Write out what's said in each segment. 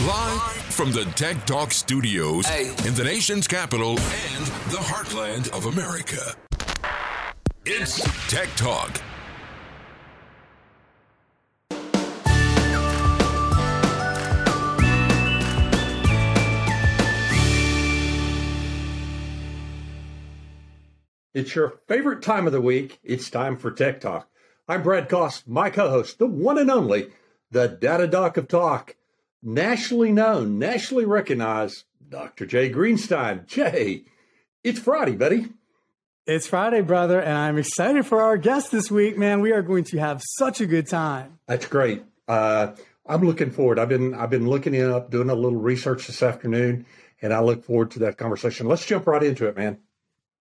Live from the Tech Talk studios Hey. in the nation's capital and the heartland of America. It's Tech Talk. It's your favorite time of the week. It's time for Tech Talk. I'm Brad Koss, my co host, the one and only, the Data Doc of Talk, nationally known, nationally recognized Dr. Jay Greenstein. Jay, it's Friday, buddy. It's Friday, brother, and I'm excited for our guest this week, man. We are going to have such a good time. That's great. Uh, I'm looking forward. I've been I've been looking it up, doing a little research this afternoon, and I look forward to that conversation. Let's jump right into it, man.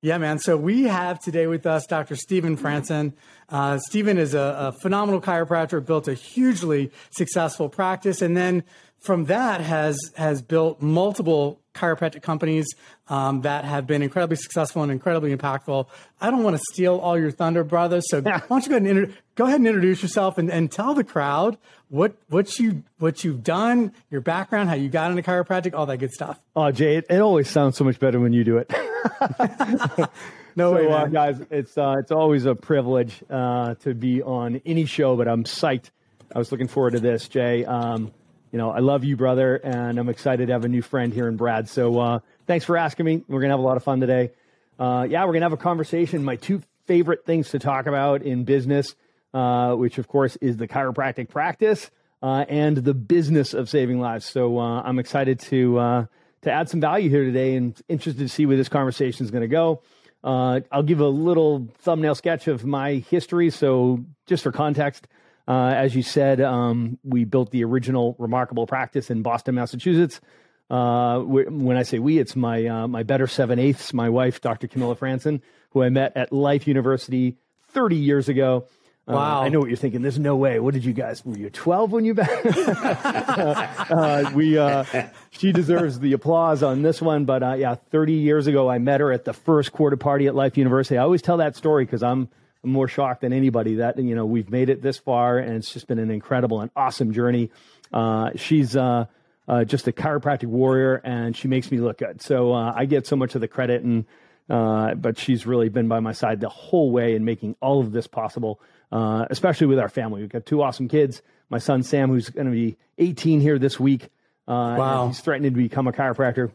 Yeah, man. So we have today with us Dr. Stephen Franson. Uh, Stephen is a, a phenomenal chiropractor, built a hugely successful practice, and then from that has has built multiple chiropractic companies um, that have been incredibly successful and incredibly impactful. I don't want to steal all your thunder, brother. So why don't you go ahead and, inter- go ahead and introduce yourself and, and tell the crowd what what you what you've done, your background, how you got into chiropractic, all that good stuff. Oh, Jay, it, it always sounds so much better when you do it. No so, way, uh, guys, it's uh, it's always a privilege uh, to be on any show, but I'm psyched. I was looking forward to this, Jay. Um, you know, I love you, brother, and I'm excited to have a new friend here in Brad. So, uh, thanks for asking me. We're gonna have a lot of fun today. Uh, yeah, we're gonna have a conversation. My two favorite things to talk about in business, uh, which of course is the chiropractic practice uh, and the business of saving lives. So, uh, I'm excited to uh, to add some value here today, and interested to see where this conversation is going to go. I'll give a little thumbnail sketch of my history. So, just for context, uh, as you said, um, we built the original remarkable practice in Boston, Massachusetts. Uh, wh- when I say we, it's my uh, my better seven eighths, my wife, Dr. Camilla Franson, who I met at Life University 30 years ago. Uh, Wow. I know what you're thinking. There's no way. What did you guys? Were you 12 when you met? uh, we uh, she deserves the applause on this one. But uh, yeah, 30 years ago, I met her at the first quarter party at Life University. I always tell that story because I'm more shocked than anybody that you know we've made it this far, and it's just been an incredible and awesome journey. Uh, she's uh, uh, just a chiropractic warrior, and she makes me look good. So uh, I get so much of the credit, and uh, but she's really been by my side the whole way in making all of this possible, uh, especially with our family. We've got two awesome kids. My son Sam, who's going to be 18 here this week. Uh, Wow. He's threatening to become a chiropractor,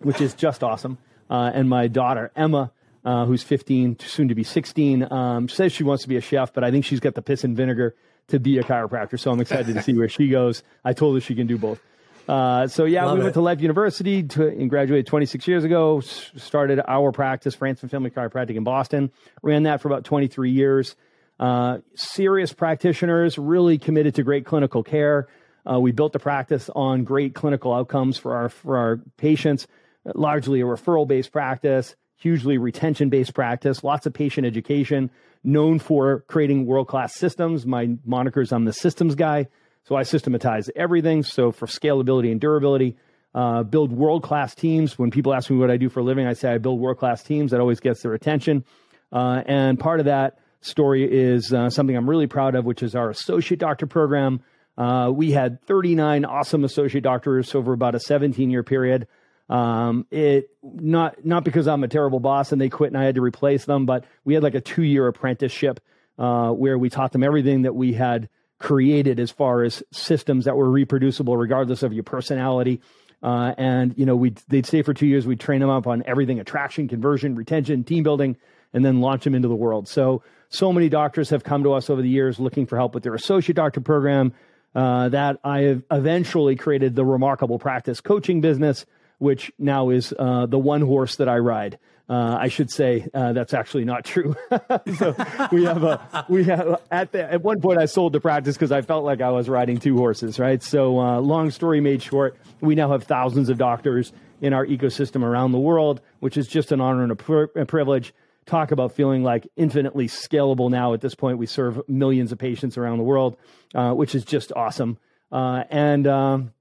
which is just awesome. Uh, and my daughter Emma, uh, who's 15, soon to be 16, um, says she wants to be a chef, but I think she's got the piss and vinegar to be a chiropractor. So I'm excited to see where she goes. I told her she can do both. Uh, so yeah, Love we it. went to Life University to, and graduated 26 years ago. s- Started our practice, Franson Family Chiropractic in Boston. Ran that for about 23 years. Uh, serious practitioners, really committed to great clinical care. Uh, we built the practice on great clinical outcomes for our for our patients. Largely a referral based practice, hugely retention based practice. Lots of patient education. Known for creating world class systems. My moniker is I'm the systems guy. So I systematize everything. So for scalability and durability, uh, build world class teams. When people ask me what I do for a living, I say I build world class teams. That always gets their attention. Uh, and part of that story is uh, something I'm really proud of, which is our associate doctor program. Uh, we had 39 awesome associate doctors over about a 17 year period. Um, it not not because I'm a terrible boss and they quit and I had to replace them, but we had like a two year apprenticeship uh, where we taught them everything that we had created as far as systems that were reproducible regardless of your personality. Uh, and you know, we they'd stay for two years. We'd train them up on everything: attraction, conversion, retention, team building, and then launch them into the world. So, so many doctors have come to us over the years looking for help with their associate doctor program. Uh, that I have eventually created the remarkable practice coaching business, which now is uh, the one horse that I ride. Uh, I should say uh, that's actually not true. so we have a we have at the, at one point I sold the practice because I felt like I was riding two horses, right? So uh, long story made short, we now have thousands of doctors in our ecosystem around the world, which is just an honor and a, pri- a privilege. Talk about feeling like infinitely scalable now. At this point, we serve millions of patients around the world, uh, which is just awesome. Uh, and um,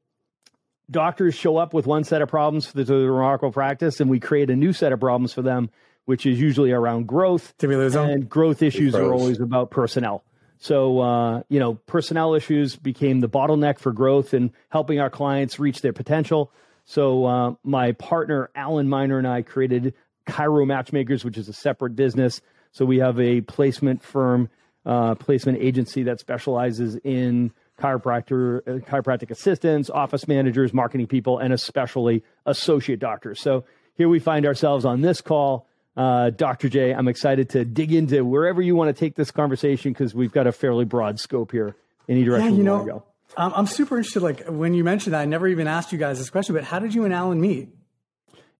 doctors show up with one set of problems for the, the remarkable practice, and we create a new set of problems for them, which is usually around growth. Did we lose them? And growth issues are always about personnel. So, uh, you know, personnel issues became the bottleneck for growth and helping our clients reach their potential. So, uh, my partner, Alan Miner, and I created Chiro Matchmakers, which is a separate business. So, we have a placement firm, uh, placement agency that specializes in chiropractor, uh, chiropractic assistants, office managers, marketing people, and especially associate doctors. So, here we find ourselves on this call uh, Dr. J, I'm excited to dig into wherever you want to take this conversation because we've got a fairly broad scope here. Any direction yeah, you know, go. I'm super interested. Like when you mentioned that, I never even asked you guys this question, but how did you and Alan meet?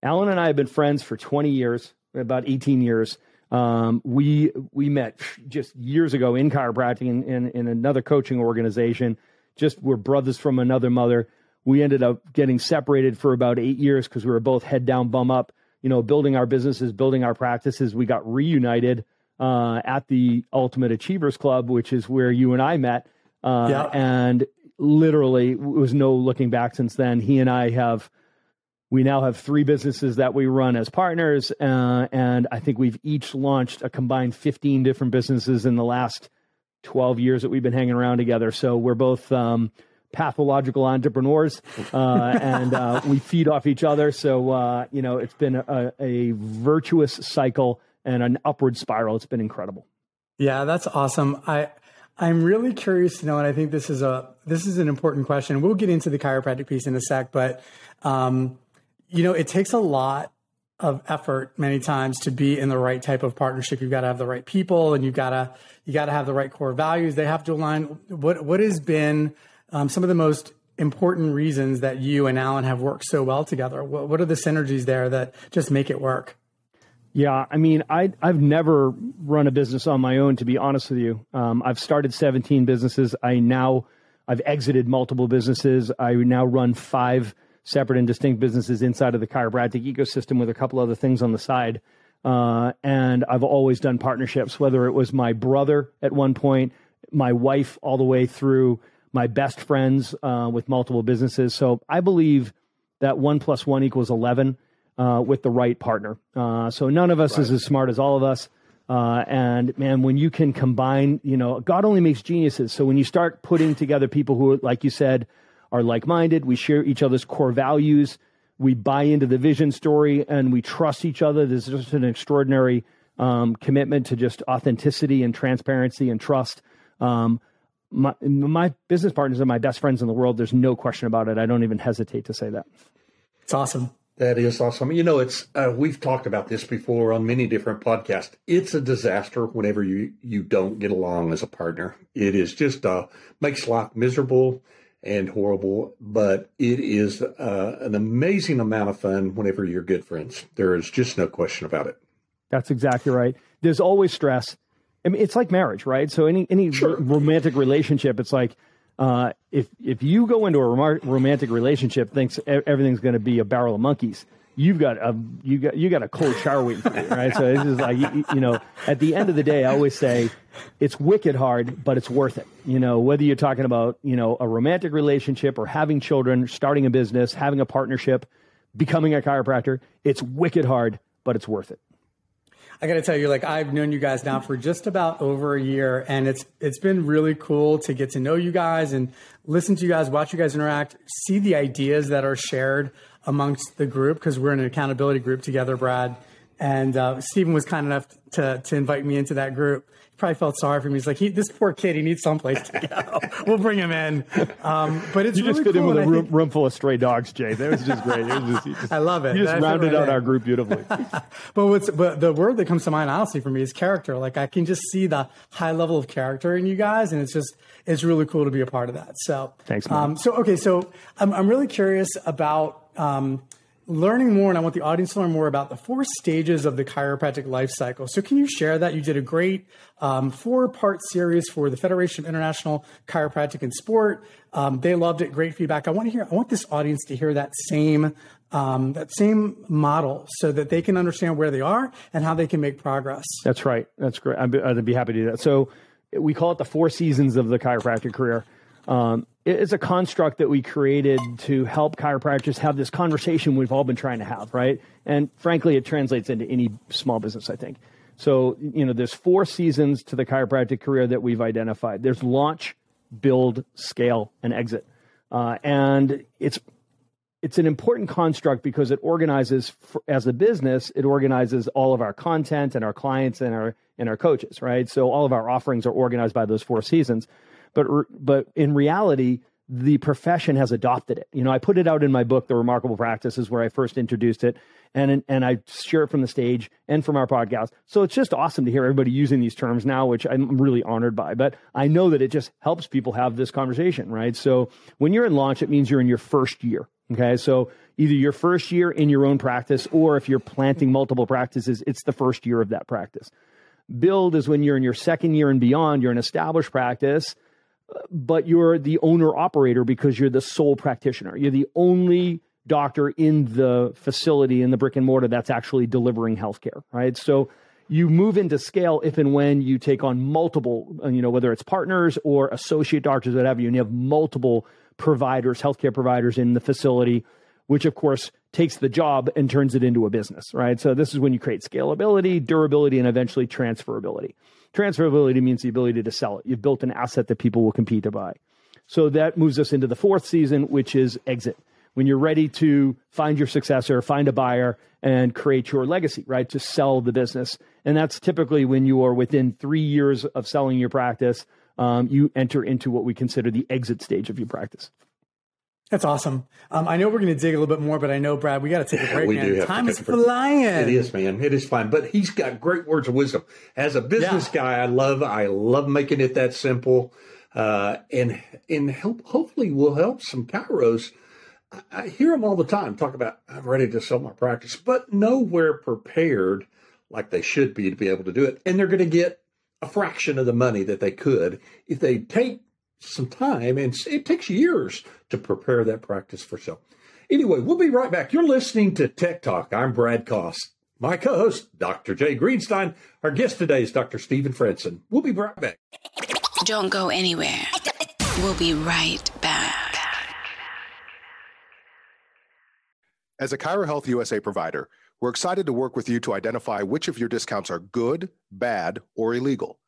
Alan and I have been friends for 20 years, about 18 years. Um, we we met just years ago in chiropractic in, in, in another coaching organization. Just we're brothers from another mother. We ended up getting separated for about eight years because we were both head down, bum up you know, building our businesses, building our practices. We got reunited uh, at the Ultimate Achievers Club, which is where you and I met. Uh, yeah. And literally, it was no looking back since then. He and I have, we now have three businesses that we run as partners. Uh, and I think we've each launched a combined 15 different businesses in the last 12 years that we've been hanging around together. So we're both, um, pathological entrepreneurs, uh, and uh, we feed off each other. So uh, you know, it's been a, a, virtuous cycle and an upward spiral. It's been incredible. Yeah, that's awesome. I I'm really curious to know, and I think this is a this is an important question. We'll get into the chiropractic piece in a sec, but um, you know, it takes a lot of effort many times to be in the right type of partnership. You've got to have the right people, and you've got to you got to have the right core values. They have to align. What what has been um, some of the most important reasons that you and Alan have worked so well together? What, what are the synergies there that just make it work? Yeah, I mean, I I've never run a business on my own. To be honest with you, um, I've started 17 businesses. I now I've exited multiple businesses. I now run five separate and distinct businesses inside of the chiropractic ecosystem with a couple other things on the side. Uh, and I've always done partnerships, whether it was my brother at one point, my wife, all the way through my best friends uh, with multiple businesses. So I believe that one plus one equals 11 uh, with the right partner. Uh, so none of us right. is as smart as all of us. Uh, and man, when you can combine, you know, God only makes geniuses. So when you start putting together people who, like you said, are like minded, we share each other's core values, we buy into the vision story, and we trust each other. There's just an extraordinary um, commitment to just authenticity and transparency and trust. Um, my, my business partners are my best friends in the world. There's no question about it. I don't even hesitate to say that. It's awesome. That is awesome. You know, it's uh, we've talked about this before on many different podcasts. It's a disaster whenever you you don't get along as a partner. It is just uh, makes life miserable and horrible, but it is uh, an amazing amount of fun whenever you're good friends. There is just no question about it. That's exactly right. There's always stress. I mean, it's like marriage, right? So any any sure. romantic relationship, it's like uh, if if you go into a romantic relationship, thinks everything's going to be a barrel of monkeys. You've got a you got you got a cold shower waiting for you, right? So it's just like you, you know, at the end of the day, I always say it's wicked hard, but it's worth it. You know, whether you're talking about you know a romantic relationship or having children, starting a business, having a partnership, becoming a chiropractor, it's wicked hard, but it's worth it. I got to tell you, like I've known you guys now for just about over a year, and it's it's been really cool to get to know you guys and listen to you guys, watch you guys interact, see the ideas that are shared amongst the group because we're in an accountability group together, Brad. And uh, Stephen was kind enough to to invite me into that group He probably felt sorry for me. He's like, he, this poor kid, he needs someplace to go. we'll bring him in. Um, but it's you really just fit cool in with a room, think... room, full of stray dogs, Jay. That was just great. Was just, just, I love it. You just rounded right out in. our group beautifully. but what's but the word that comes to mind, honestly, for me is character. Like I can just see the high level of character in you guys, and it's just it's really cool to be a part of that. So thanks. Um, so okay, so I'm I'm really curious about. Um, learning more, and I want the audience to learn more about the four stages of the chiropractic life cycle. So, can you share that? You did a great um, four part series for the Federation of International Chiropractic and Sport. Um, they loved it. Great feedback. I want to hear. I want this audience to hear that same um, that same model so that they can understand where they are and how they can make progress. That's right. That's great. I'd be, I'd be happy to do that. So, we call it the four seasons of the chiropractic career. Um, it's a construct that we created to help chiropractors have this conversation we've all been trying to have, right? And frankly, it translates into any small business, I think. So, you know, there's four seasons to the chiropractic career that we've identified. There's launch, build, scale, and exit. Uh, and it's it's an important construct because it organizes for, as a business it organizes all of our content and our clients and our and our coaches right so all of our offerings are organized by those four seasons but but in reality the profession has adopted it. You know i put it out in my book the remarkable practices where i first introduced it. And and i share it from the stage and from our podcast. So it's just awesome to hear everybody using these terms now which i'm really honored by. But i know that it just helps people have this conversation right? So when you're in launch it means you're in your first year Okay. So either your first year in your own practice, or if you're planting multiple practices, it's the first year of that practice. Build is when you're in your second year and beyond, you're an established practice, but you're the owner operator because you're the sole practitioner. You're the only doctor in the facility, in the brick and mortar that's actually delivering healthcare, right? So you move into scale if and when you take on multiple, uh, you know, whether it's partners or associate doctors, whatever you, and you have multiple providers, healthcare providers in the facility, which of course takes the job and turns it into a business, right? So this is when you create scalability, durability, and eventually transferability. Transferability means the ability to sell it. You've built an asset that people will compete to buy. So that moves us into the fourth season, which is exit. When you're ready to find your successor, find a buyer, and create your legacy, right? To sell the business. And that's typically when you are within three years of selling your practice um, you enter into what we consider the exit stage of your practice. That's awesome. Um, I know we're going to dig a little bit more, but I know Brad, we got to take a break. we man. do. Time is flying. It is, man. It is flying. But he's got great words of wisdom. As a business yeah. guy, I love. I love making it that simple, uh, and and help. Hopefully, will help some chiros. I hear them all the time talk about I'm ready to sell my practice, but nowhere prepared like they should be to be able to do it, and they're going to get a fraction of the money that they could if they take some time, and it takes years to prepare that practice for sale. Anyway, we'll be right back. You're listening to Tech Talk. I'm Brad Cost. My co host, Dr. Jay Greenstein. Our guest today is Dr. Stephen Franson. We'll be right back. Don't go anywhere. We'll be right back. As a Chiro Health USA provider, we're excited to work with you to identify which of your discounts are good, bad, or illegal.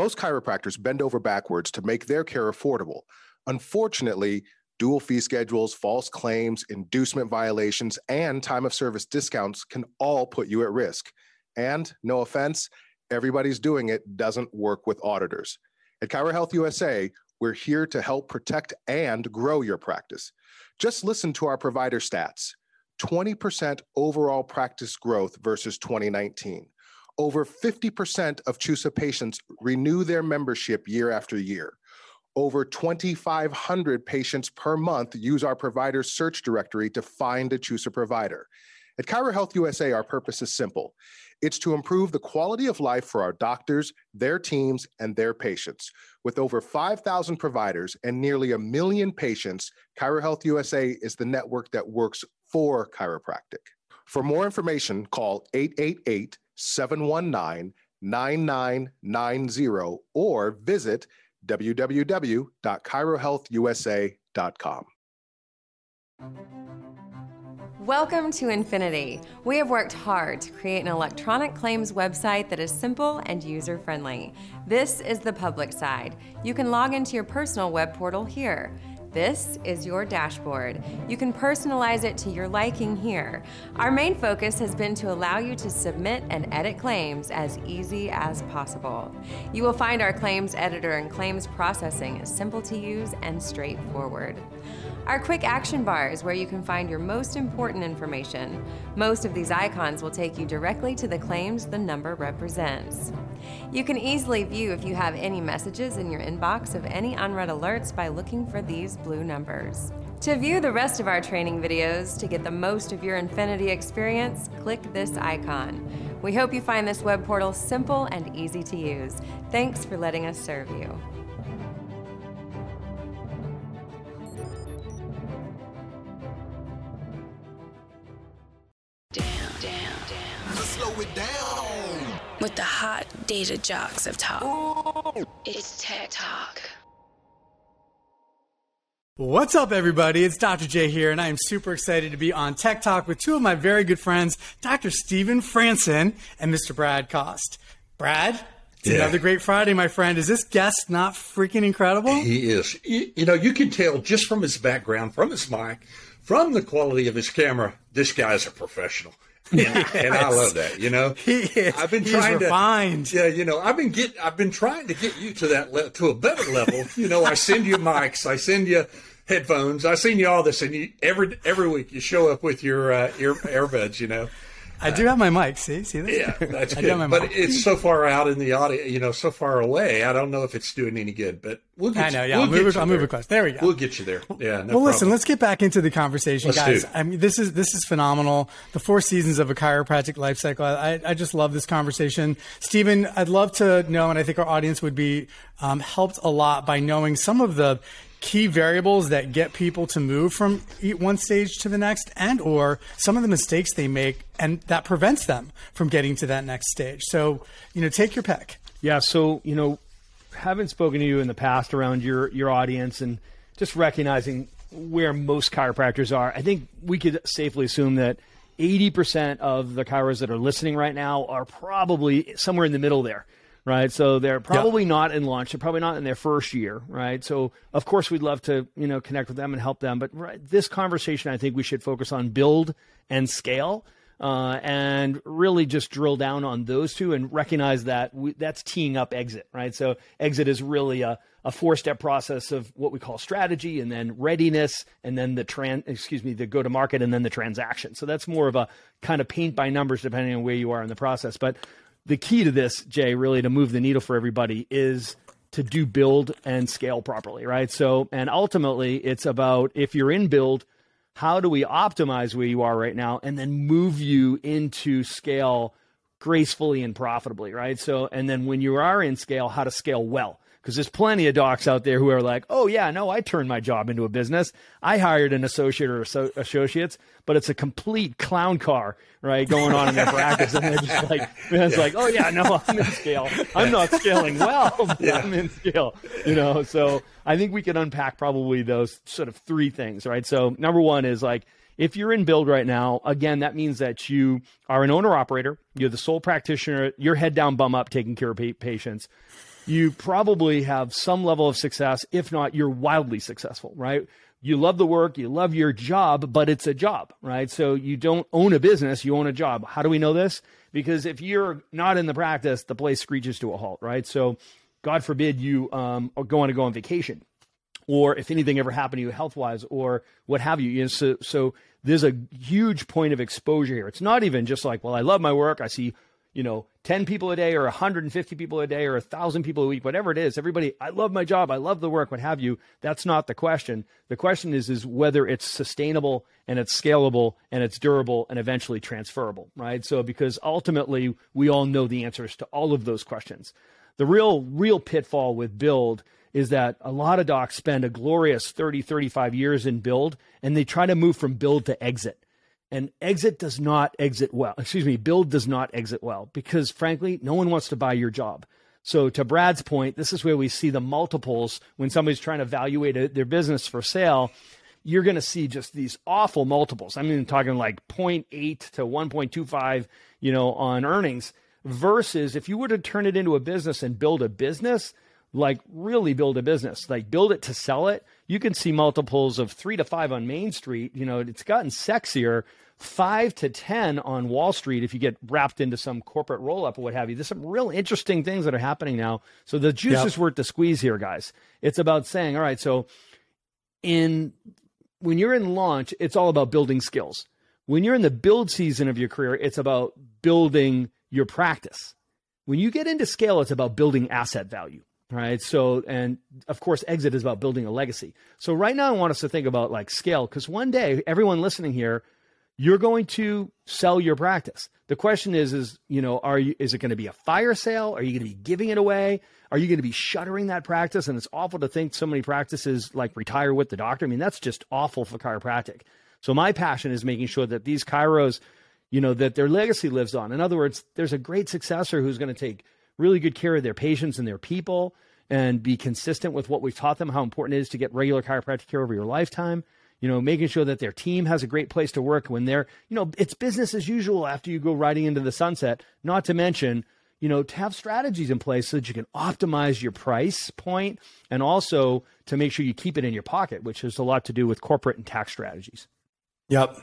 Most chiropractors bend over backwards to make their care affordable. Unfortunately, dual fee schedules, false claims, inducement violations, and time of service discounts can all put you at risk. And no offense, everybody's doing it doesn't work with auditors. At Chiro Health USA, we're here to help protect and grow your practice. Just listen to our provider stats. 20% overall practice growth versus 2019. Over 50% of CHUSA patients renew their membership year after year. Over 2,500 patients per month use our provider search directory to find a CHUSA provider. At Chiro Health USA, our purpose is simple it's to improve the quality of life for our doctors, their teams, and their patients. With over 5,000 providers and nearly a million patients, Chiro Health USA is the network that works for chiropractic. For more information, call 888 719 9990 or visit www.chirohealthusa.com. Welcome to Infinity. We have worked hard to create an electronic claims website that is simple and user friendly. This is the public side. You can log into your personal web portal here. This is your dashboard. You can personalize it to your liking here. Our main focus has been to allow you to submit and edit claims as easy as possible. You will find our claims editor and claims processing is simple to use and straightforward. Our quick action bar is where you can find your most important information. Most of these icons will take you directly to the claims the number represents. You can easily view if you have any messages in your inbox of any unread alerts by looking for these blue numbers. To view the rest of our training videos to get the most of your Infinity experience, click this icon. We hope you find this web portal simple and easy to use. Thanks for letting us serve you. With the hot data jocks of talk. It's Tech Talk. What's up, everybody? It's Dr. J here, and I am super excited to be on Tech Talk with two of my very good friends, Dr. Stephen Franson and Mr. Brad Cost. Brad, it's Yeah. another great Friday, my friend. Is this guest not freaking incredible? He is. You, you know, you can tell just from his background, from his mic, from the quality of his camera, this guy's a professional. And, and I love that, you know. He is. I've been trying to, yeah, you know, I've been get, I've been trying to get you to that le- to a better level. You know, I send you mics, I send you headphones, I send you all this, and you every every week you show up with your uh, ear earbuds, you know. I do have my mic. See, see this? Yeah, that's I do have good. But mic. it's so far out in the audio, you know, so far away. I don't know if it's doing any good, but we'll get I know, you, yeah, we'll I'll move I'll move there. There we go. We'll get you there. Yeah. No well, listen, let's get back into the conversation, Let's guys. I mean, this is this is phenomenal. The four seasons of a chiropractic life cycle. I, I just love this conversation, Stephen. I'd love to know, and I think our audience would be um, helped a lot by knowing some of the key variables that get people to move from one stage to the next and or some of the mistakes they make and that prevents them from getting to that next stage. So you know take your pick. Yeah, so you know, having spoken to you in the past around your your audience and just recognizing where most chiropractors are, I think we could safely assume that 80% of the chiros that are listening right now are probably somewhere in the middle there, right? So they're probably not in launch. They're probably not in their first year, right? So of course we'd love to, you know, connect with them and help them. But right, this conversation, I think we should focus on build and scale. Uh, and really just drill down on those two and recognize that we, that's teeing up exit, right? So exit is really a, a four-step process of what we call strategy, and then readiness, and then the tran excuse me, the go-to-market, and then the transaction. So that's more of a kind of paint by numbers, depending on where you are in the process. But the key to this, Jay, really to move the needle for everybody is to do build and scale properly, right? So, and ultimately, it's about if you're in build how do we optimize where you are right now and then move you into scale gracefully and profitably, right? So, and then when you are in scale, how to scale well. Because there's plenty of docs out there who are like, oh, yeah, no, I turned my job into a business. I hired an associate or so- associates, but it's a complete clown car, right, going on in their practice. And they're just like, it's like, oh, yeah, no, I'm in scale. I'm not scaling well, but I'm in scale, you know? So I think we can unpack probably those sort of three things, right? So number one is like, if you're in build right now, again, that means that you are an owner operator, you're the sole practitioner, you're head down, bum up, taking care of pa- patients. You probably have some level of success. If not, you're wildly successful, right? You love the work, you love your job, but it's a job, right? So you don't own a business, you own a job. How do we know this? Because if you're not in the practice, the place screeches to a halt, right? So, God forbid you um, are going to go on vacation or if anything ever happened to you health wise or what have you. you know, so, so there's a huge point of exposure here. It's not even just like, well, I love my work. I see, you know, 10 people a day or 150 people a day or 1,000 people a week, whatever it is. Everybody, I love my job. I love the work, what have you. That's not the question. The question is, is whether it's sustainable and it's scalable and it's durable and eventually transferable, right? So, because ultimately we all know the answers to all of those questions. The real, real pitfall with build is that a lot of docs spend a glorious 30, 35 years in build and they try to move from build to exit. And exit does not exit well. Excuse me, build does not exit well because frankly, no one wants to buy your job. So to Brad's point, this is where we see the multiples when somebody's trying to evaluate their business for sale. You're going to see just these awful multiples. I mean, talking like 0.8 to 1.25, you know, on earnings versus if you were to turn it into a business and build a business, like really build a business, like build it to sell it, you can see multiples of three to five on Main Street. You know, it's gotten sexier. Five to 10 on Wall Street if you get wrapped into some corporate roll up or what have you. There's some real interesting things that are happening now. So the juice Yep. is worth the squeeze here, guys. It's about saying, all right, so in when you're in launch, it's all about building skills. When you're in the build season of your career, it's about building your practice. When you get into scale, it's about building asset value, right? So, and of course, exit is about building a legacy. So, right now, I want us to think about like scale because one day, everyone listening here, you're going to sell your practice. The question is, is you know, are you? Is it going to be a fire sale? Are you going to be giving it away? Are you going to be shuttering that practice? And it's awful to think so many practices like retire with the doctor. I mean, that's just awful for chiropractic. So my passion is making sure that these chiros, you know, that their legacy lives on. In other words, there's a great successor who's going to take really good care of their patients and their people and be consistent with what we've taught them, how important it is to get regular chiropractic care over your lifetime. You know, making sure that their team has a great place to work when they're, you know, it's business as usual after you go riding into the sunset. Not to mention, you know, to have strategies in place so that you can optimize your price point and also to make sure you keep it in your pocket, which has a lot to do with corporate and tax strategies. Yep.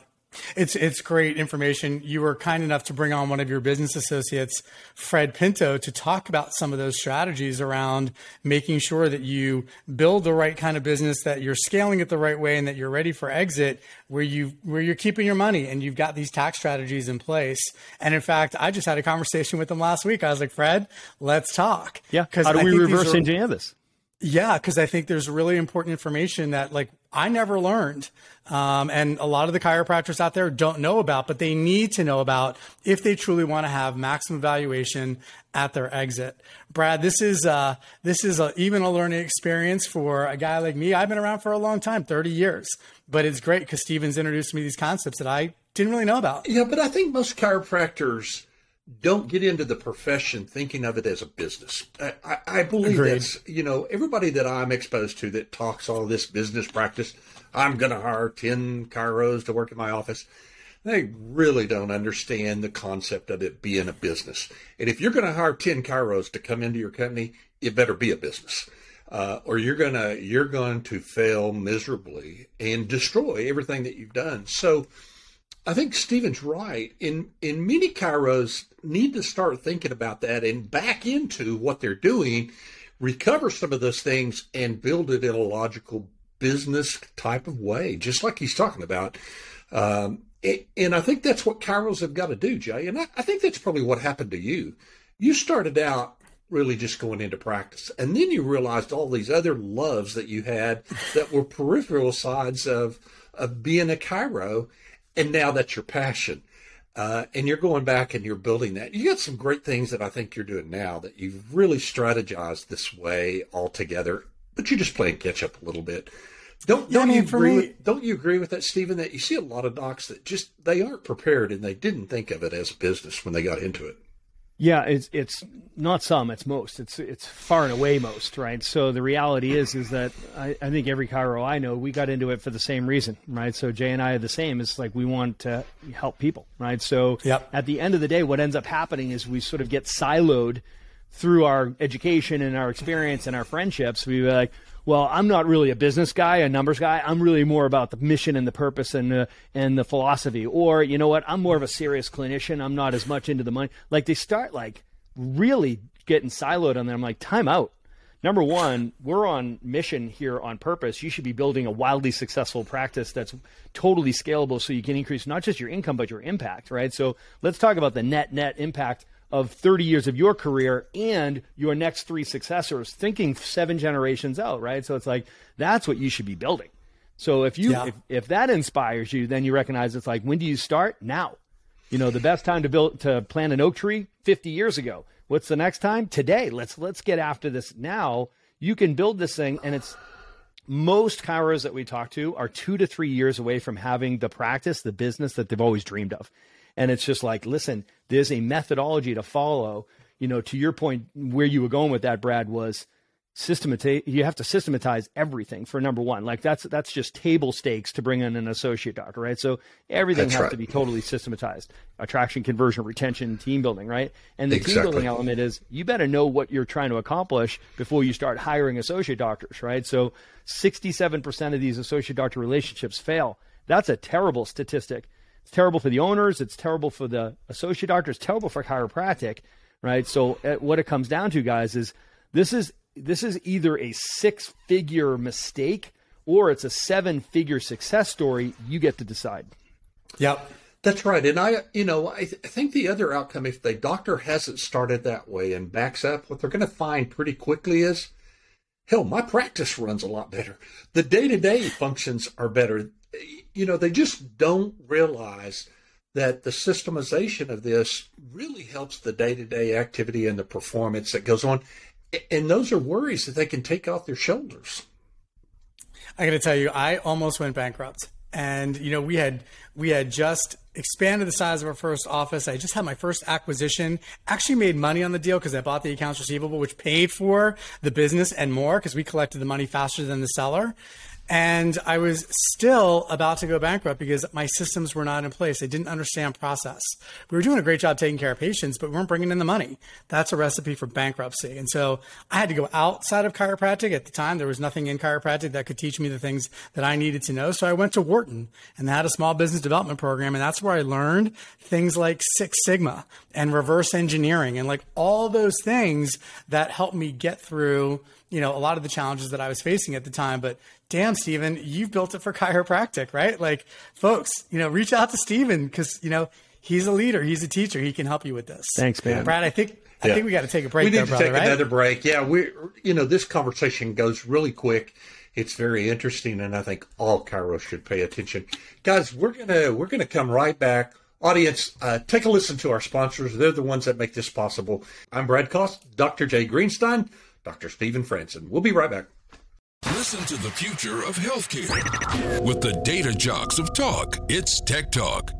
It's it's great information. You were kind enough to bring on one of your business associates, Fred Pinto, to talk about some of those strategies around making sure that you build the right kind of business, that you're scaling it the right way, and that you're ready for exit, where you where you're keeping your money and you've got these tax strategies in place. And in fact, I just had a conversation with him last week. I was like, Fred, let's talk. Yeah. Because how do we reverse engineer this? Yeah, because I think there's really important information that like I never learned, um, and a lot of the chiropractors out there don't know about, but they need to know about if they truly want to have maximum valuation at their exit. Brad, this is uh, this is a, even a learning experience for a guy like me. I've been around for a long time, 30 years, but it's great because Stephen's introduced me these concepts that I didn't really know about. Yeah, but I think most chiropractors don't get into the profession thinking of it as a business. I, I, I believe Agreed. that's, you know, everybody that I'm exposed to that talks all this business practice, I'm going to hire 10 chiros to work in my office. They really don't understand the concept of it being a business. And if you're going to hire 10 chiros to come into your company, it better be a business. Uh, or you're gonna you're going to fail miserably and destroy everything that you've done. So, I think Stephen's right. In in many chiros need to start thinking about that and back into what they're doing, recover some of those things and build it in a logical business type of way, just like he's talking about. Um, and I think that's what chiros have got to do, Jay. And I, I think that's probably what happened to you. You started out really just going into practice. And then you realized all these other loves that you had that were peripheral sides of, of being a chiro and now that's your passion. Uh, and you're going back and you're building that. You got some great things that I think you're doing now that you've really strategized this way altogether, but you're just playing catch up a little bit. Don't don't yeah, you agree? Me, with, don't you agree with that, Stephen? That you see a lot of docs that just they aren't prepared and they didn't think of it as a business when they got into it. Yeah, it's it's not some, it's most. It's it's far and away most, right? So the reality is is that I, I think every chiro I know, we got into it for the same reason, right? So Jay and I are the same. It's like we want to help people, right? So yep. at the end of the day, what ends up happening is we sort of get siloed through our education and our experience and our friendships. We be like, well, I'm not really a business guy, a numbers guy. I'm really more about the mission and the purpose and the, and the philosophy. Or, you know what? I'm more of a serious clinician. I'm not as much into the money. Like they start like really getting siloed on them. I'm like, time out. Number one, we're on mission here on purpose. You should be building a wildly successful practice that's totally scalable so you can increase not just your income, but your impact, right? So let's talk about the net net impact of 30 years of your career and your next three successors, thinking seven generations out, right? So it's like that's what you should be building. So if you yeah. if, if that inspires you, then you recognize it's like when do you start? Now. You know, the best time to build to plant an oak tree 50 years ago. What's the next time? Today. Let's let's get after this now. You can build this thing and it's most chiros that we talk to are two to three years away from having the practice, the business that they've always dreamed of. And it's just like, listen, there's a methodology to follow. You know, to your point, where you were going with that, Brad, was systematize. You have to systematize everything for number one. Like that's that's just table stakes to bring in an associate doctor, right? So everything that's has right. to be totally systematized: attraction, conversion, retention, team building, right? And the exactly. team building element is you better know what you're trying to accomplish before you start hiring associate doctors, right? So 67% of these associate doctor relationships fail. That's a terrible statistic. It's terrible for the owners. It's terrible for the associate doctor. It's terrible for chiropractic, right? So uh, what it comes down to, guys, is this is this is either a six figure mistake or it's a seven figure success story. You get to decide. Yep. That's right. And I, you know, I, th- I, think the other outcome, if the doctor hasn't started that way and backs up, what they're going to find pretty quickly is, hell, my practice runs a lot better. The day to day functions are better you know, they just don't realize that the systemization of this really helps the day to day activity and the performance that goes on. And those are worries that they can take off their shoulders. I got to tell you, I almost went bankrupt. And, you know, we had, we had just expanded the size of our first office. I just had my first acquisition. Actually made money on the deal because I bought the accounts receivable, which paid for the business and more because we collected the money faster than the seller. And I was still about to go bankrupt because my systems were not in place. I didn't understand process. We were doing a great job taking care of patients, but we weren't bringing in the money. That's a recipe for bankruptcy. And so I had to go outside of chiropractic. At the time, there was nothing in chiropractic that could teach me the things that I needed to know. So I went to Wharton and they had a small business development program. And that's where I learned things like Six Sigma and reverse engineering and like all those things that helped me get through you know, a lot of the challenges that I was facing at the time. But damn, Stephen, you've built it for chiropractic, right? Like, folks, you know, reach out to Stephen because, you know, he's a leader, he's a teacher, he can help you with this. Thanks, man. Brad, I think. I think we got to take a break. We need there, to brother, take right? another break. Yeah, we, you know, this conversation goes really quick. It's very interesting, and I think all chiro should pay attention, guys. We're gonna we're gonna come right back. Audience, uh, take a listen to our sponsors. They're the ones that make this possible. I'm Brad Cost, Dr. Jay Greenstein, Dr. Stephen Franson. We'll be right back. Listen to the future of healthcare with the data jocks of talk. It's Tech Talk.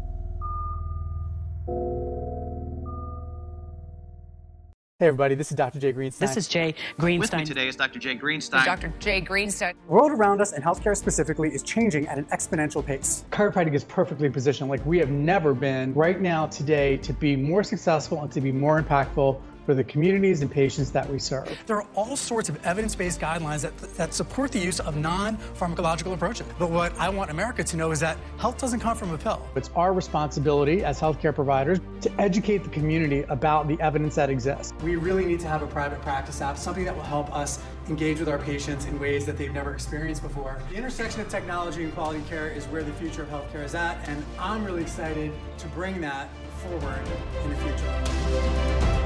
Hey, everybody, this is Dr. Jay Greenstein. This is Jay Greenstein. With me today is Dr. Jay Greenstein. Dr. Jay Greenstein. The world around us and healthcare specifically is changing at an exponential pace. Chiropractic is perfectly positioned like we have never been right now today to be more successful and to be more impactful for the communities and patients that we serve. There are all sorts of evidence-based guidelines that, that support the use of non-pharmacological approaches. But what I want America to know is that health doesn't come from a pill. It's our responsibility as healthcare providers to educate the community about the evidence that exists. We really need to have a private practice app, something that will help us engage with our patients in ways that they've never experienced before. The intersection of technology and quality care is where the future of healthcare is at, and I'm really excited to bring that forward in the future.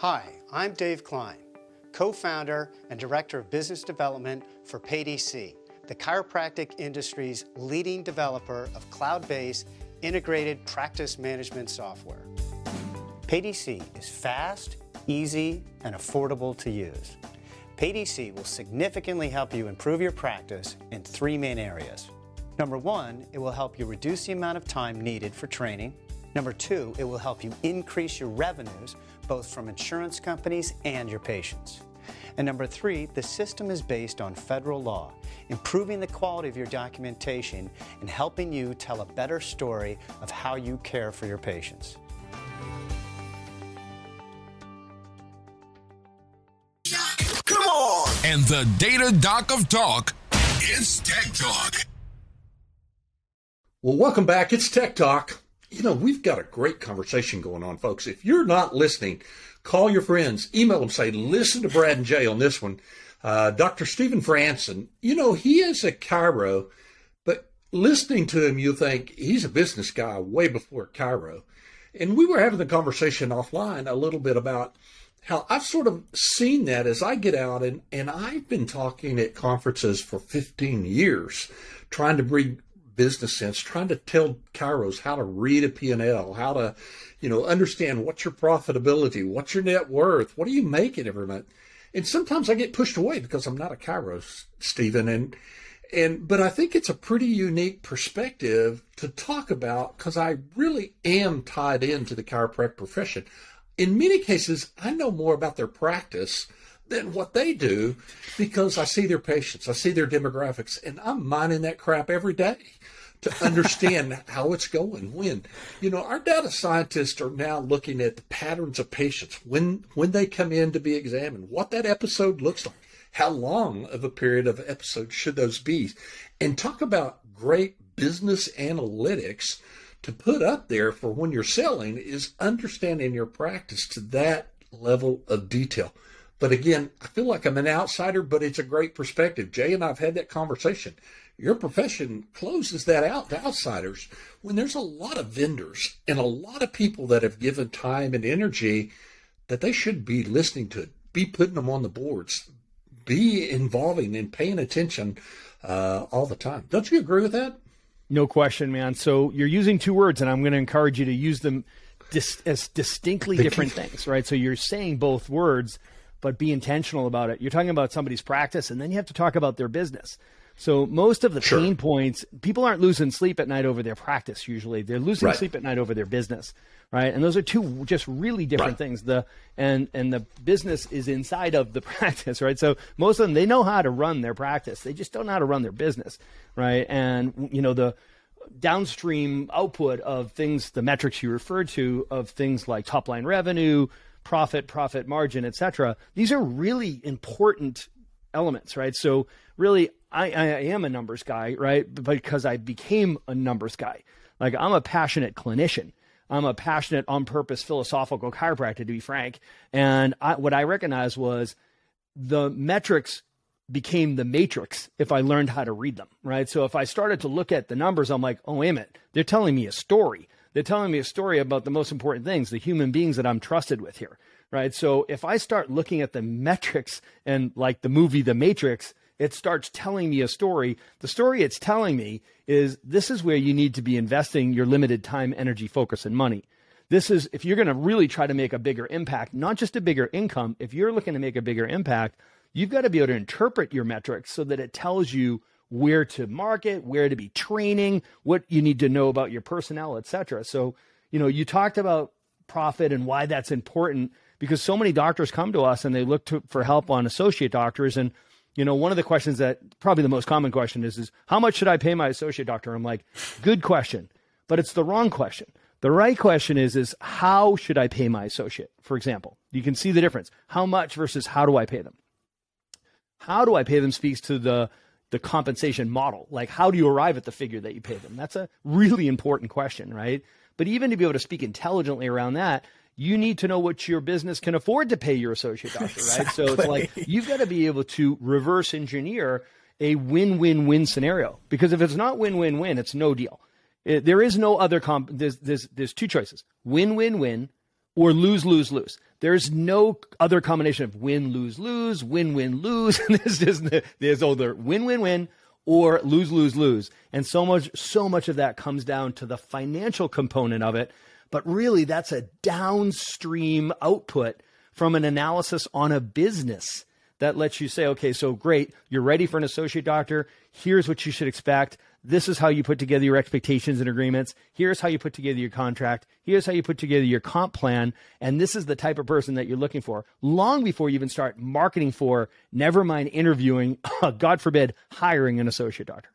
Hi, I'm Dave Klein, co-founder and director of business development for PayDC, the chiropractic industry's leading developer of cloud-based integrated practice management software. PayDC is fast, easy, and affordable to use. PayDC will significantly help you improve your practice in three main areas. Number one, it will help you reduce the amount of time needed for training. Number two, it will help you increase your revenues both from insurance companies and your patients. And number three, the system is based on federal law, improving the quality of your documentation and helping you tell a better story of how you care for your patients. Come on! And the data doc of talk, it's Tech Talk. Well, welcome back. It's Tech Talk. You know, we've got a great conversation going on, folks. If you're not listening, call your friends, email them, say, listen to Brad and Jay on this one. Uh, Dr. Stephen Franson, you know, he is a chiro, but listening to him, you think he's a business guy way before chiro. And we were having the conversation offline a little bit about how I've sort of seen that as I get out and, and I've been talking at conferences for 15 years, trying to bring business sense, trying to tell chiros how to read a P&L, how to, you know, understand what's your profitability, what's your net worth, what are you making every month. And sometimes I get pushed away because I'm not a chiro, Stephen. And, and, but I think it's a pretty unique perspective to talk about because I really am tied into the chiropractic profession. In many cases, I know more about their practice than what they do because I see their patients, I see their demographics, and I'm mining that crap every day to understand how it's going. When, you know, our data scientists are now looking at the patterns of patients when when they come in to be examined, what that episode looks like, how long of a period of episode should those be, and talk about great business analytics to put up there for when you're selling is understanding your practice to that level of detail. But again, I feel like I'm an outsider, but it's a great perspective. Jay and I've had that conversation. Your profession closes that out to outsiders when there's a lot of vendors and a lot of people that have given time and energy that they should be listening to, be putting them on the boards, be involving and paying attention uh, all the time. Don't you agree with that? No question, man. So you're using two words, and I'm going to encourage you to use them dis- as distinctly different things, right? So you're saying both words but be intentional about it. You're talking about somebody's practice, and then you have to talk about their business. So most of the sure. pain points, people aren't losing sleep at night over their practice. Usually, they're losing right. sleep at night over their business, right? And those are two just really different right. things. The and and the business is inside of the practice, right? So most of them they know how to run their practice. They just don't know how to run their business, right? And you know the downstream output of things, the metrics you referred to of things like top line revenue, profit, profit margin, et cetera. These are really important elements, right? So really, I, I am a numbers guy, right? Because I became a numbers guy. Like I'm a passionate clinician. I'm a passionate, on purpose, philosophical chiropractor, to be frank. And I, what I recognized was the metrics became the matrix if I learned how to read them, right? So if I started to look at the numbers, I'm like, oh, wait a minute, they're telling me a story. They're telling me a story about the most important things, the human beings that I'm trusted with here, right? So if I start looking at the metrics and like the movie The Matrix, it starts telling me a story. The story it's telling me is this is where you need to be investing your limited time, energy, focus, and money. This is if you're going to really try to make a bigger impact, not just a bigger income, if you're looking to make a bigger impact, you've got to be able to interpret your metrics so that it tells you where to market, where to be training, what you need to know about your personnel, et cetera. So, you know, you talked about profit and why that's important because so many doctors come to us and they look to, for help on associate doctors. And, you know, one of the questions that probably the most common question is, is how much should I pay my associate doctor? I'm like, good question, but it's the wrong question. The right question is, is how should I pay my associate? For example, you can see the difference. How much versus how do I pay them? How do I pay them speaks to the the compensation model. Like, how do you arrive at the figure that you pay them? That's a really important question, right? But even to be able to speak intelligently around that, you need to know what your business can afford to pay your associate doctor, exactly. right? So it's like you've got to be able to reverse engineer a win-win-win scenario because if it's not win-win-win, it's no deal. It, there is no other comp. There's, there's there's two choices: win-win-win or lose-lose-lose. There's no other combination of win, lose, lose, win, win, lose. there's there's either win, win, win or lose, lose, lose. And so much so much of that comes down to the financial component of it. But really, that's a downstream output from an analysis on a business that lets you say, okay, so great, you're ready for an associate doctor. Here's what you should expect. This is how you put together your expectations and agreements. Here's how you put together your contract. Here's how you put together your comp plan. And this is the type of person that you're looking for long before you even start marketing for, never mind interviewing, God forbid, hiring an associate doctor.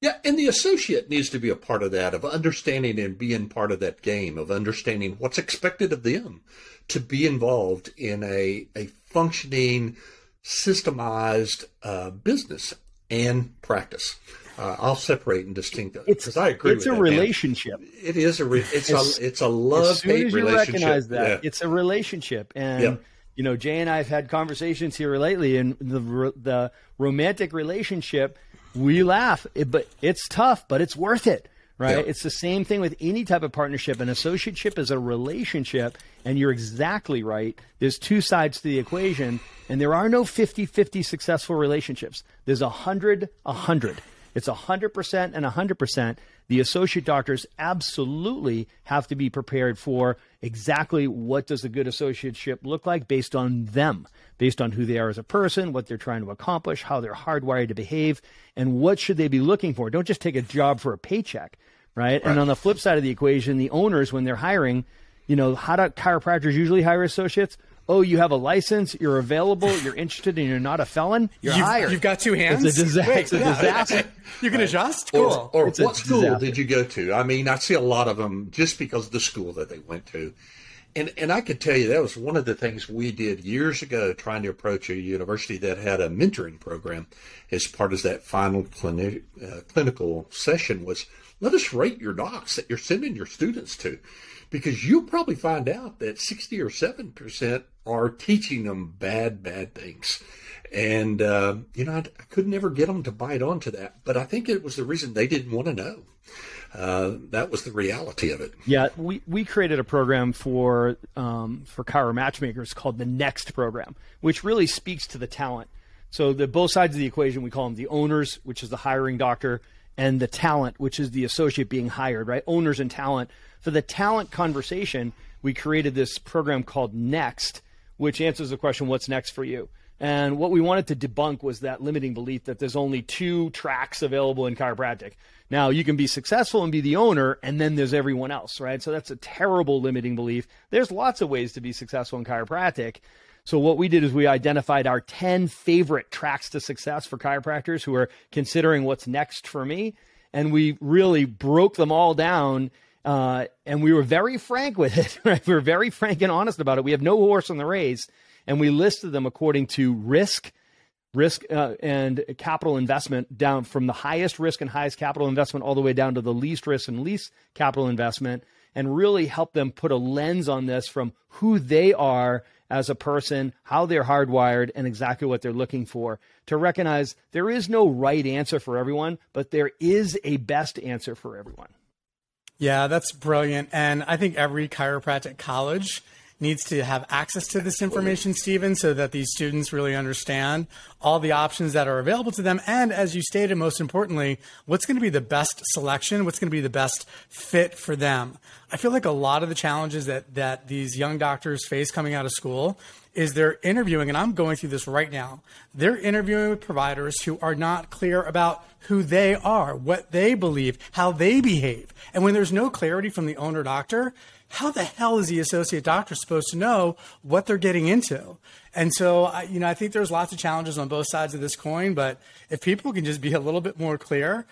Yeah, and the associate needs to be a part of that, of understanding and being part of that game, of understanding what's expected of them to be involved in a, a functioning, systemized uh, business and practice. Uh, I'll separate and distinct because I agree. It's a that, relationship. Man. It is a. Re- it's a. It's a love hate relationship. Recognize that yeah. it's a relationship, and yeah. you know, Jay and I have had conversations here lately, and the the romantic relationship, we laugh, but it's tough, but it's worth it right? It's the same thing with any type of partnership. An associateship is a relationship, and you're exactly right. There's two sides to the equation, and there are no 50 50 successful relationships. There's a 100 a 100. It's 100% and 100%. The associate doctors absolutely have to be prepared for exactly what does a good associateship look like based on them, based on who they are as a person, what they're trying to accomplish, how they're hardwired to behave, and what should they be looking for. Don't just take a job for a paycheck, right? right. And on the flip side of the equation, the owners, when they're hiring, you know, how do chiropractors usually hire associates? Oh, you have a license, you're available, you're interested, and you're not a felon, you're you've, hired. You've got two hands. It's a, disa- Wait, it's a disaster. you can adjust. Cool. Or, or what school disaster. did you go to? I mean, I see a lot of them just because of the school that they went to. And, and I could tell you that was one of the things we did years ago trying to approach a university that had a mentoring program as part of that final clini- uh, clinical session was let us rate your docs that you're sending your students to because you'll probably find out that 60 or 7% are teaching them bad, bad things. And, uh, you know, I, I, could never get them to bite onto that, but I think it was the reason they didn't want to know. Uh, that was the reality of it. Yeah, we, we created a program for um, for chiro matchmakers called the Next program, which really speaks to the talent. So the both sides of the equation, we call them the owners, which is the hiring doctor, and the talent, which is the associate being hired. Right, owners and talent. For the talent conversation, we created this program called Next, which answers the question, what's next for you? And what we wanted to debunk was that limiting belief that there's only two tracks available in chiropractic. Now, you can be successful and be the owner, and then there's everyone else, right? So that's a terrible limiting belief. There's lots of ways to be successful in chiropractic. So what we did is we identified our 10 favorite tracks to success for chiropractors who are considering what's next for me. And we really broke them all down. Uh, and we were very frank with it. Right? We were very frank and honest about it. We have no horse in the race and we listed them according to risk, risk uh, and capital investment down from the highest risk and highest capital investment all the way down to the least risk and least capital investment, and really help them put a lens on this from who they are as a person, how they're hardwired, and exactly what they're looking for. To recognize there is no right answer for everyone, but there is a best answer for everyone. Yeah, that's brilliant. And I think every chiropractic college needs to have access to this information, Stephen, so that these students really understand all the options that are available to them. And as you stated, most importantly, what's going to be the best selection, what's going to be the best fit for them. I feel like a lot of the challenges that, that these young doctors face coming out of school is they're interviewing, and I'm going through this right now. They're interviewing with providers who are not clear about who they are, what they believe, how they behave. And when there's no clarity from the owner doctor, how the hell is the associate doctor supposed to know what they're getting into? And so, you know, I think there's lots of challenges on both sides of this coin, but if people can just be a little bit more clear,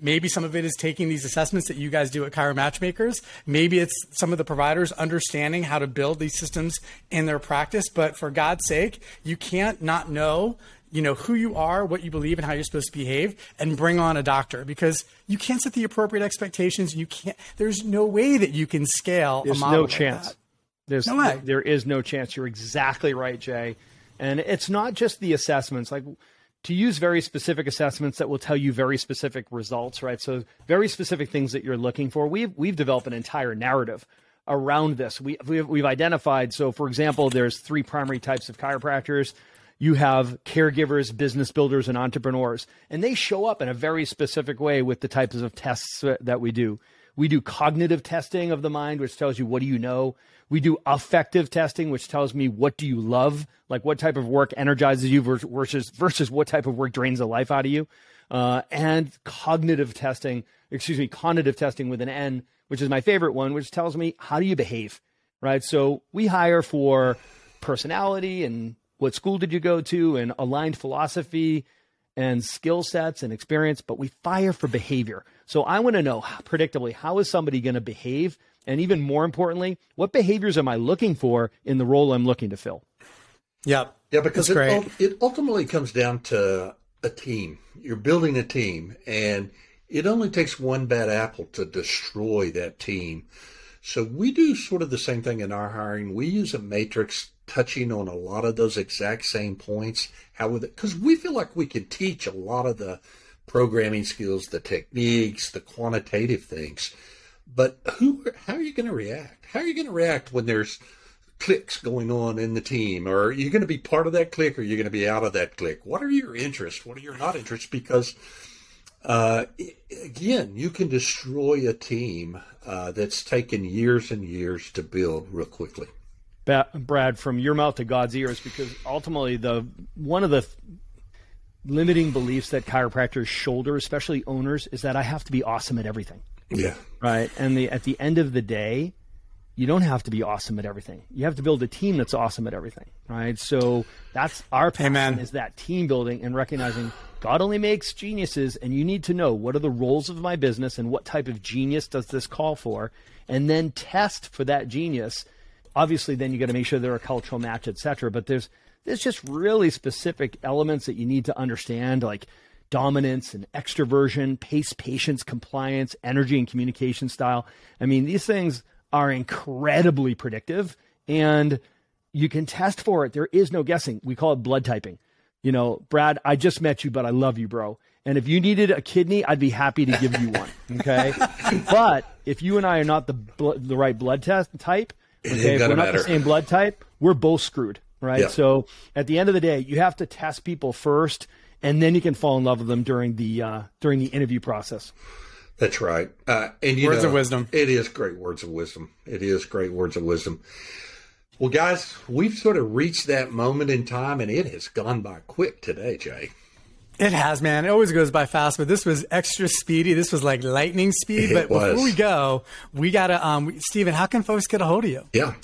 maybe some of it is taking these assessments that you guys do at Chiro Matchmakers. Maybe it's some of the providers understanding how to build these systems in their practice. But for God's sake, you can't not know you know who you are, what you believe, and how you're supposed to behave, and bring on a doctor because you can't set the appropriate expectations. You can't. There's no way that you can scale. There's no like chance. That. There's no way. There is no chance. You're exactly right, Jay. And it's not just the assessments. Like to use very specific assessments that will tell you very specific results, right? So very specific things that you're looking for. We've we've developed an entire narrative around this. We we've, we've identified. So for example, there's three primary types of chiropractors you have caregivers, business builders, and entrepreneurs. And they show up in a very specific way with the types of tests that we do. We do cognitive testing of the mind, which tells you what do you know. We do affective testing, which tells me what do you love, like what type of work energizes you versus versus what type of work drains the life out of you. Uh, and cognitive testing, excuse me, conative testing with an N, which is my favorite one, which tells me how do you behave, right? So we hire for personality and what school did you go to and aligned philosophy and skill sets and experience, but we fire for behavior. So I want to know predictably how is somebody going to behave? And even more importantly, what behaviors am I looking for in the role I'm looking to fill? Yeah. Yeah, because it, it ultimately comes down to a team. You're building a team, and it only takes one bad apple to destroy that team. So we do sort of the same thing in our hiring. We use a matrix touching on a lot of those exact same points. How it? Because we feel like we can teach a lot of the programming skills, the techniques, the quantitative things. But who? How are you going to react? How are you going to react when there's cliques going on in the team? Or are you going to be part of that clique or are you going to be out of that clique? What are your interests? What are your not interests? Because uh, again, you can destroy a team uh, that's taken years and years to build real quickly. Brad, from your mouth to God's ears, because ultimately the one of the limiting beliefs that chiropractors shoulder, especially owners, is that I have to be awesome at everything. Yeah. Right. And the at the end of the day, you don't have to be awesome at everything. You have to build a team that's awesome at everything. Right. So that's our passion Amen. is that team building and recognizing God only makes geniuses, and you need to know what are the roles of my business and what type of genius does this call for, and then test for that genius obviously then you got to make sure they're a cultural match, etc. But there's there's just really specific elements that you need to understand, like dominance and extroversion, pace, patience, compliance, energy, and communication style. I mean, these things are incredibly predictive, and you can test for it. There is no guessing. We call it blood typing. You know, Brad, I just met you, but I love you, bro. And if you needed a kidney, I'd be happy to give you one. Okay. but if you and I are not the the right blood test type, Okay, if we're not matter. the same blood type, we're both screwed, right? Yeah. So at the end of the day, you have to test people first, and then you can fall in love with them during the uh, during the interview process. That's right. Uh, and words know, of wisdom. It is great words of wisdom. It is great words of wisdom. Well, guys, we've sort of reached that moment in time, and it has gone by quick today, Jay. It has, man. It always goes by fast, but this was extra speedy. This was like lightning speed. It but was. before we go, we gotta, um, Stephen, how can folks get a hold of you? Yeah.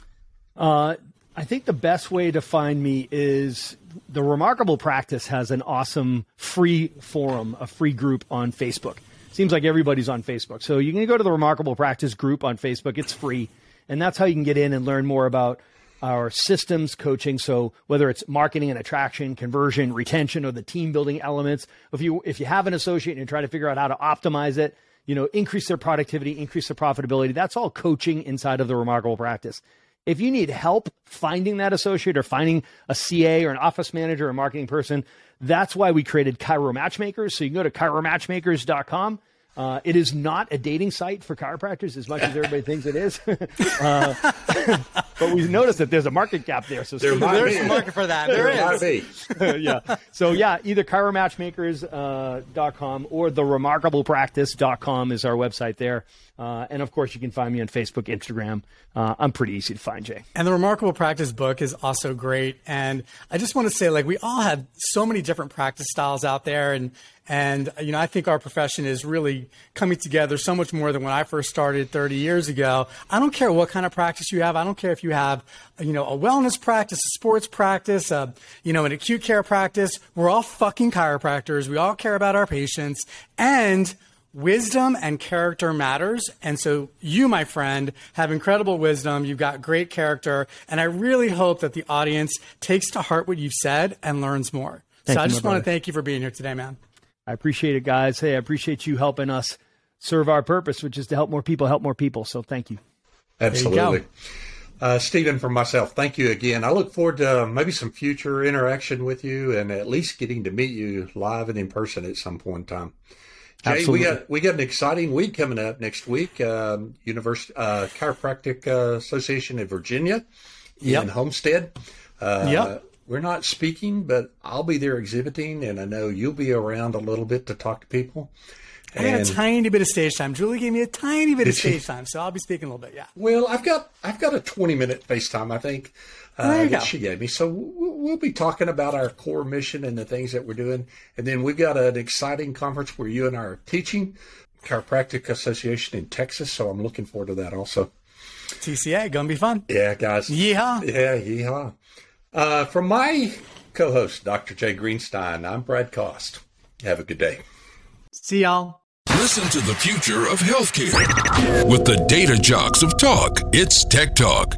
Uh, I think the best way to find me is the Remarkable Practice has an awesome free forum, a free group on Facebook. Seems like everybody's on Facebook. So you can go to the Remarkable Practice group on Facebook. It's free. And that's how you can get in and learn more about our systems coaching. So whether it's marketing and attraction, conversion, retention, or the team building elements, if you if you have an associate and you're trying to figure out how to optimize it, you know, increase their productivity, increase their profitability, that's all coaching inside of the Remarkable Practice. If you need help finding that associate or finding a CA or an office manager or marketing person, that's why we created Chiro Matchmakers. So you can go to ChiroMatchmakers.com. Uh, it is not a dating site for chiropractors as much as everybody thinks it is. uh, but we noticed that there's a market gap there. So There might There's be. a market for that. There There might is. be. yeah. So yeah, either chiromatchmakers.com uh, dot com or the remarkablepractice.com is our website there. Uh, and of course, you can find me on Facebook, Instagram. Uh, I'm pretty easy to find, Jay. And the Remarkable Practice book is also great. And I just want to say, like, we all have so many different practice styles out there. And, and, you know, I think our profession is really coming together so much more than when I first started 30 years ago. I don't care what kind of practice you have. I don't care if you have, you know, a wellness practice, a sports practice, a, you know, an acute care practice. We're all fucking chiropractors. We all care about our patients. And, Wisdom and character matters. And so you, my friend, have incredible wisdom. You've got great character. And I really hope that the audience takes to heart what you've said and learns more. Thank so I just want to thank you for being here today, man. I appreciate it, guys. Hey, I appreciate you helping us serve our purpose, which is to help more people help more people. So thank you. Absolutely. Uh, Stephen, for myself, thank you again. I look forward to uh, maybe some future interaction with you and at least getting to meet you live and in person at some point in time. Jay, Absolutely. we got we got an exciting week coming up next week. Um, University uh, Chiropractic uh, Association in Virginia Yep. in Homestead. Uh, Yep. We're not speaking, but I'll be there exhibiting, and I know you'll be around a little bit to talk to people. I got a tiny bit of stage time. Julie gave me a tiny bit of Did she? stage time, so I'll be speaking a little bit. Yeah. Well, I've got I've got a twenty minute FaceTime, I think, uh, There you that go. she gave me. So we'll, we'll be talking about our core mission and the things that we're doing, and then we've got an exciting conference where you and I are teaching Chiropractic Association in Texas. So I'm looking forward to that also. TCA, gonna be fun. Yeah, guys. Yeehaw. Yeah, yeehaw. Uh, from my co host, Dr. Jay Greenstein, I'm Brad Cost. Have a good day. See y'all. Listen to the future of healthcare with the data jocks of talk. It's Tech Talk.